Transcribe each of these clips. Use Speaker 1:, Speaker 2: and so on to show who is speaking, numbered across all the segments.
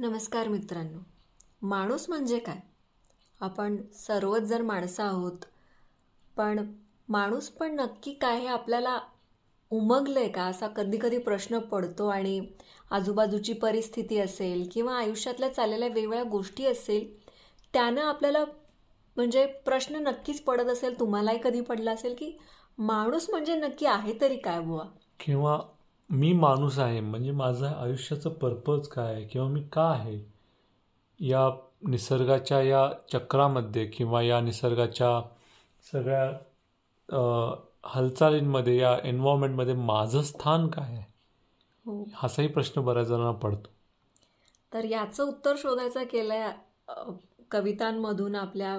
Speaker 1: नमस्कार मित्रांनो. माणूस म्हणजे काय? आपण सर्वच जर माणसं आहोत पण माणूस पण नक्की काय हे आपल्याला उमगलंय का? असा कधी कधी प्रश्न पडतो आणि आजूबाजूची परिस्थिती असेल किंवा आयुष्यातल्या चाललेल्या वेगवेगळ्या गोष्टी असेल त्यानं आपल्याला म्हणजे प्रश्न नक्कीच पडत असेल तुम्हालाही कधी पडला असेल की माणूस म्हणजे नक्की आहे तरी काय बुवा?
Speaker 2: किंवा मी माणूस आहे म्हणजे माझं आयुष्याचं पर्पज काय आहे किंवा मी का आहे? या निसर्गाच्या या चक्रामध्ये किंवा या निसर्गाच्या सगळ्या हालचालींमध्ये या एन्व्हायरमेंटमध्ये माझं स्थान काय आहे?
Speaker 1: हो.
Speaker 2: असाही प्रश्न बऱ्याच जणांना पडतो.
Speaker 1: तर याचं उत्तर शोधायचं केलंय अ, कवितांमधून आपल्या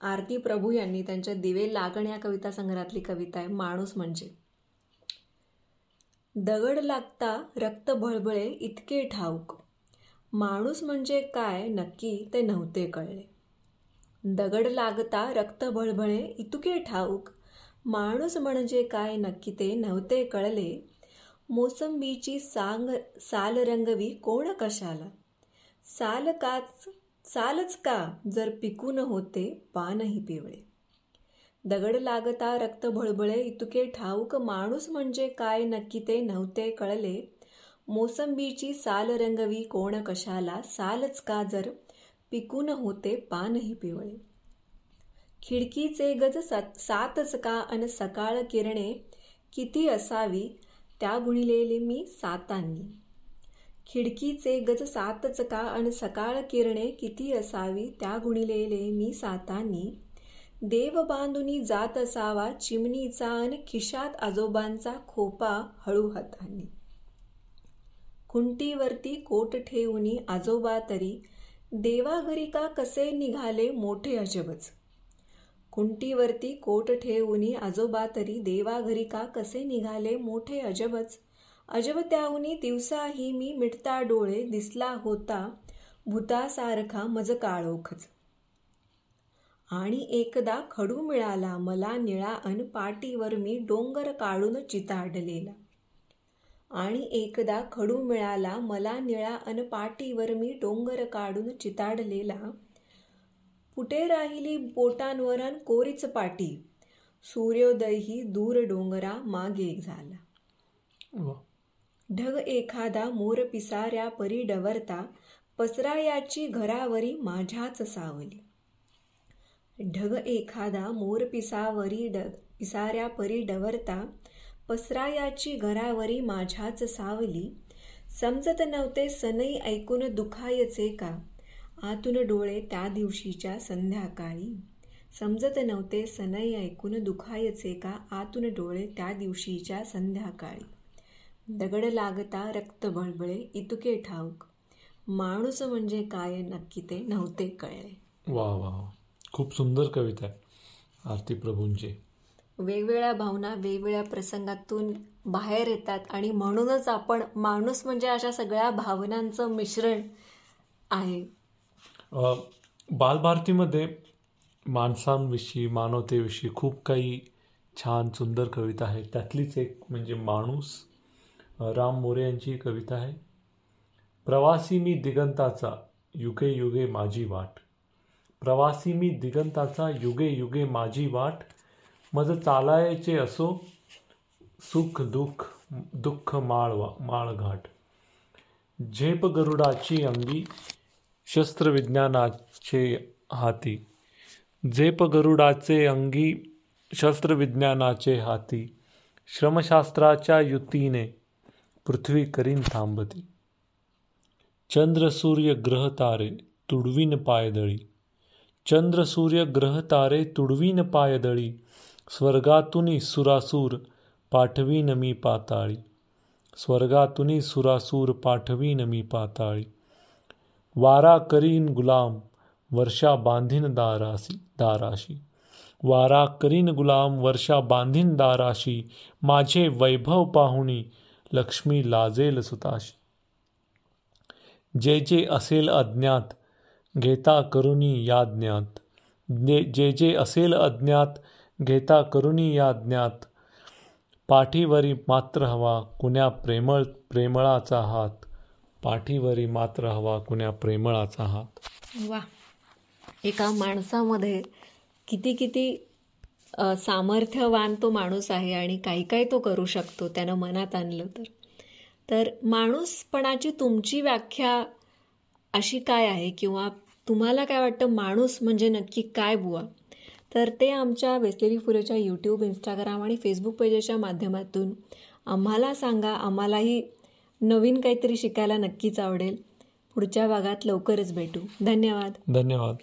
Speaker 1: आरती प्रभू यांनी त्यांच्या दिवे लागण या कविता संग्रहातली कविता आहे माणूस म्हणजे. दगड लागता रक्त भळबळे इतके ठाऊक. माणूस म्हणजे काय नक्की ते नव्हते कळले. दगड लागता रक्त भळभळे इतके ठाऊक. माणूस म्हणजे काय नक्की ते नव्हते कळले. मोसंबीची सांग साल रंगवी कोण कशाला? साल काच सालच का जर पिकून होते पानही पिवळे? दगड लागता रक्त भळबळे इतके ठाऊक माणूस म्हणजे काय नक्की ते नव्हते कळले. मोसंबीची साल रंगवी कोण कशाला सालच का जर? पिकून होते पानही पिवळे. खिडकीचे गज सात सातच का अन सकाळ किरणे? किती असावी? त्या गुणिलेले मी सातांनी. खिडकीचे गज सातच का अन सकाळ किरणे? किती असावी? त्या गुणिलेले मी सातांनी. देव बांधुनी जात असावा चिमणीचा अन खिशात आजोबांचा खोपा हळू हातांनी खुंटीवरती कोट ठेवूनी आजोबा तरी देवाघरी का कसे निघाले मोठे अजबच? खुंटीवरती कोट ठेवूनी आजोबा तरी देवाघरी का कसे निघाले मोठे अजबच? अजब त्याहुनी दिवसाही मी मिटता डोळे दिसला होता भूतासारखा मज काळोखच आणि एकदा खडू मिळाला मला निळा अन पाटीवर मी डोंगर काढून चिताडलेला. आणि एकदा खडू मिळाला मला निळा अन पाटीवर मी डोंगर काढून चिताडलेला. पुटे राहिली बोटांवर अन कोरीच पाटी. सूर्योदयही दूर डोंगरा मागे झाला.
Speaker 2: वा.
Speaker 1: ढग एखादा मोर पिसाऱ्या परी डवरता पसरायाची घरावरी माझ्याच सावली. ढग एखादा मोर पिसावरी ड पिसाऱ्या परी डवरता पसरायाची घरावरी माझ्याच सावली. समजत नव्हते सनई ऐकून दुखायचे का? आतून डोळे त्या दिवशीच्या संध्याकाळी. समजत नव्हते सनई ऐकून दुखायचे का? आतून डोळे त्या दिवशीच्या संध्याकाळी. दगड लागता रक्त बळबळे इतके ठाऊक. माणूस म्हणजे काय नक्की ते नव्हते कळले.
Speaker 2: वा वा. खूप सुंदर कविता आहे आरती प्रभूंची.
Speaker 1: वेगवेगळ्या भावना वेगवेगळ्या प्रसंगातून बाहेर येतात आणि म्हणूनच आपण माणूस म्हणजे अशा सगळ्या भावनांचं मिश्रण आहे.
Speaker 2: बालभारतीमध्ये माणसांविषयी मानवतेविषयी खूप काही छान सुंदर कविता आहेत. त्यातलीच एक म्हणजे माणूस राम मोरे यांची कविता आहे. प्रवासी मी दिगंताचा युगे युगे माझी वाट. प्रवासी मी दिगंताचा युगे युगे माझी वाट. मज चालायचे असो सुख दुःख दुःख माळ वा माळघाट. झेप गरुडाची अंगी शस्त्रविज्ञानाचे हाती. झेप गरुडाचे अंगी शस्त्रविज्ञानाचे हाती. श्रमशास्त्राच्या युतीने पृथ्वी करीन थांबती. चंद्र सूर्य ग्रह तारे तुडवीन पायदळी. चंद्र सूर्य ग्रह तारे तुडवीन पायदळी स्वर्गातुनी सुरासूर पाठवीन मी पाताळी. स्वर्गातुनी सुरासूर पाठवीन मी पाताळी. वारा करीन गुलाम वर्षा बांधीन दारासी दाराशी. वारा करीन गुलाम वर्षा बांधीन दाराशी माझे वैभव पाहुणी लक्ष्मी लाजेल सुताशी. जे जे असेल अज्ञात घेता करुणी या ज्ञात. जे जे जे असेल अज्ञात घेता करुणी या ज्ञात. पाठीवरी मात्र हवा कुण्या प्रेमळ प्रेमळाचा हात. पाठीवरी मात्र हवा कुण्या प्रेमळाचा हात.
Speaker 1: वा. एका माणसामध्ये किती किती सामर्थ्यवान तो माणूस आहे आणि काही काही तो करू शकतो त्यानं मनात आणलं तर. तर माणूसपणाची तुमची व्याख्या अशी काय आहे किंवा तुम्हाला काय वाटतं माणूस म्हणजे नक्की काय बुवा? तर ते आमच्या वेस्लेरी फुलेच्या यूट्यूब इंस्टाग्राम आणि फेसबुक पेजेसच्या माध्यमातून आम्हाला सांगा. आम्हालाही नवीन काहीतरी शिकायला नक्कीच आवडेल. पुढच्या भागात लवकरच भेटू. धन्यवाद.
Speaker 2: धन्यवाद.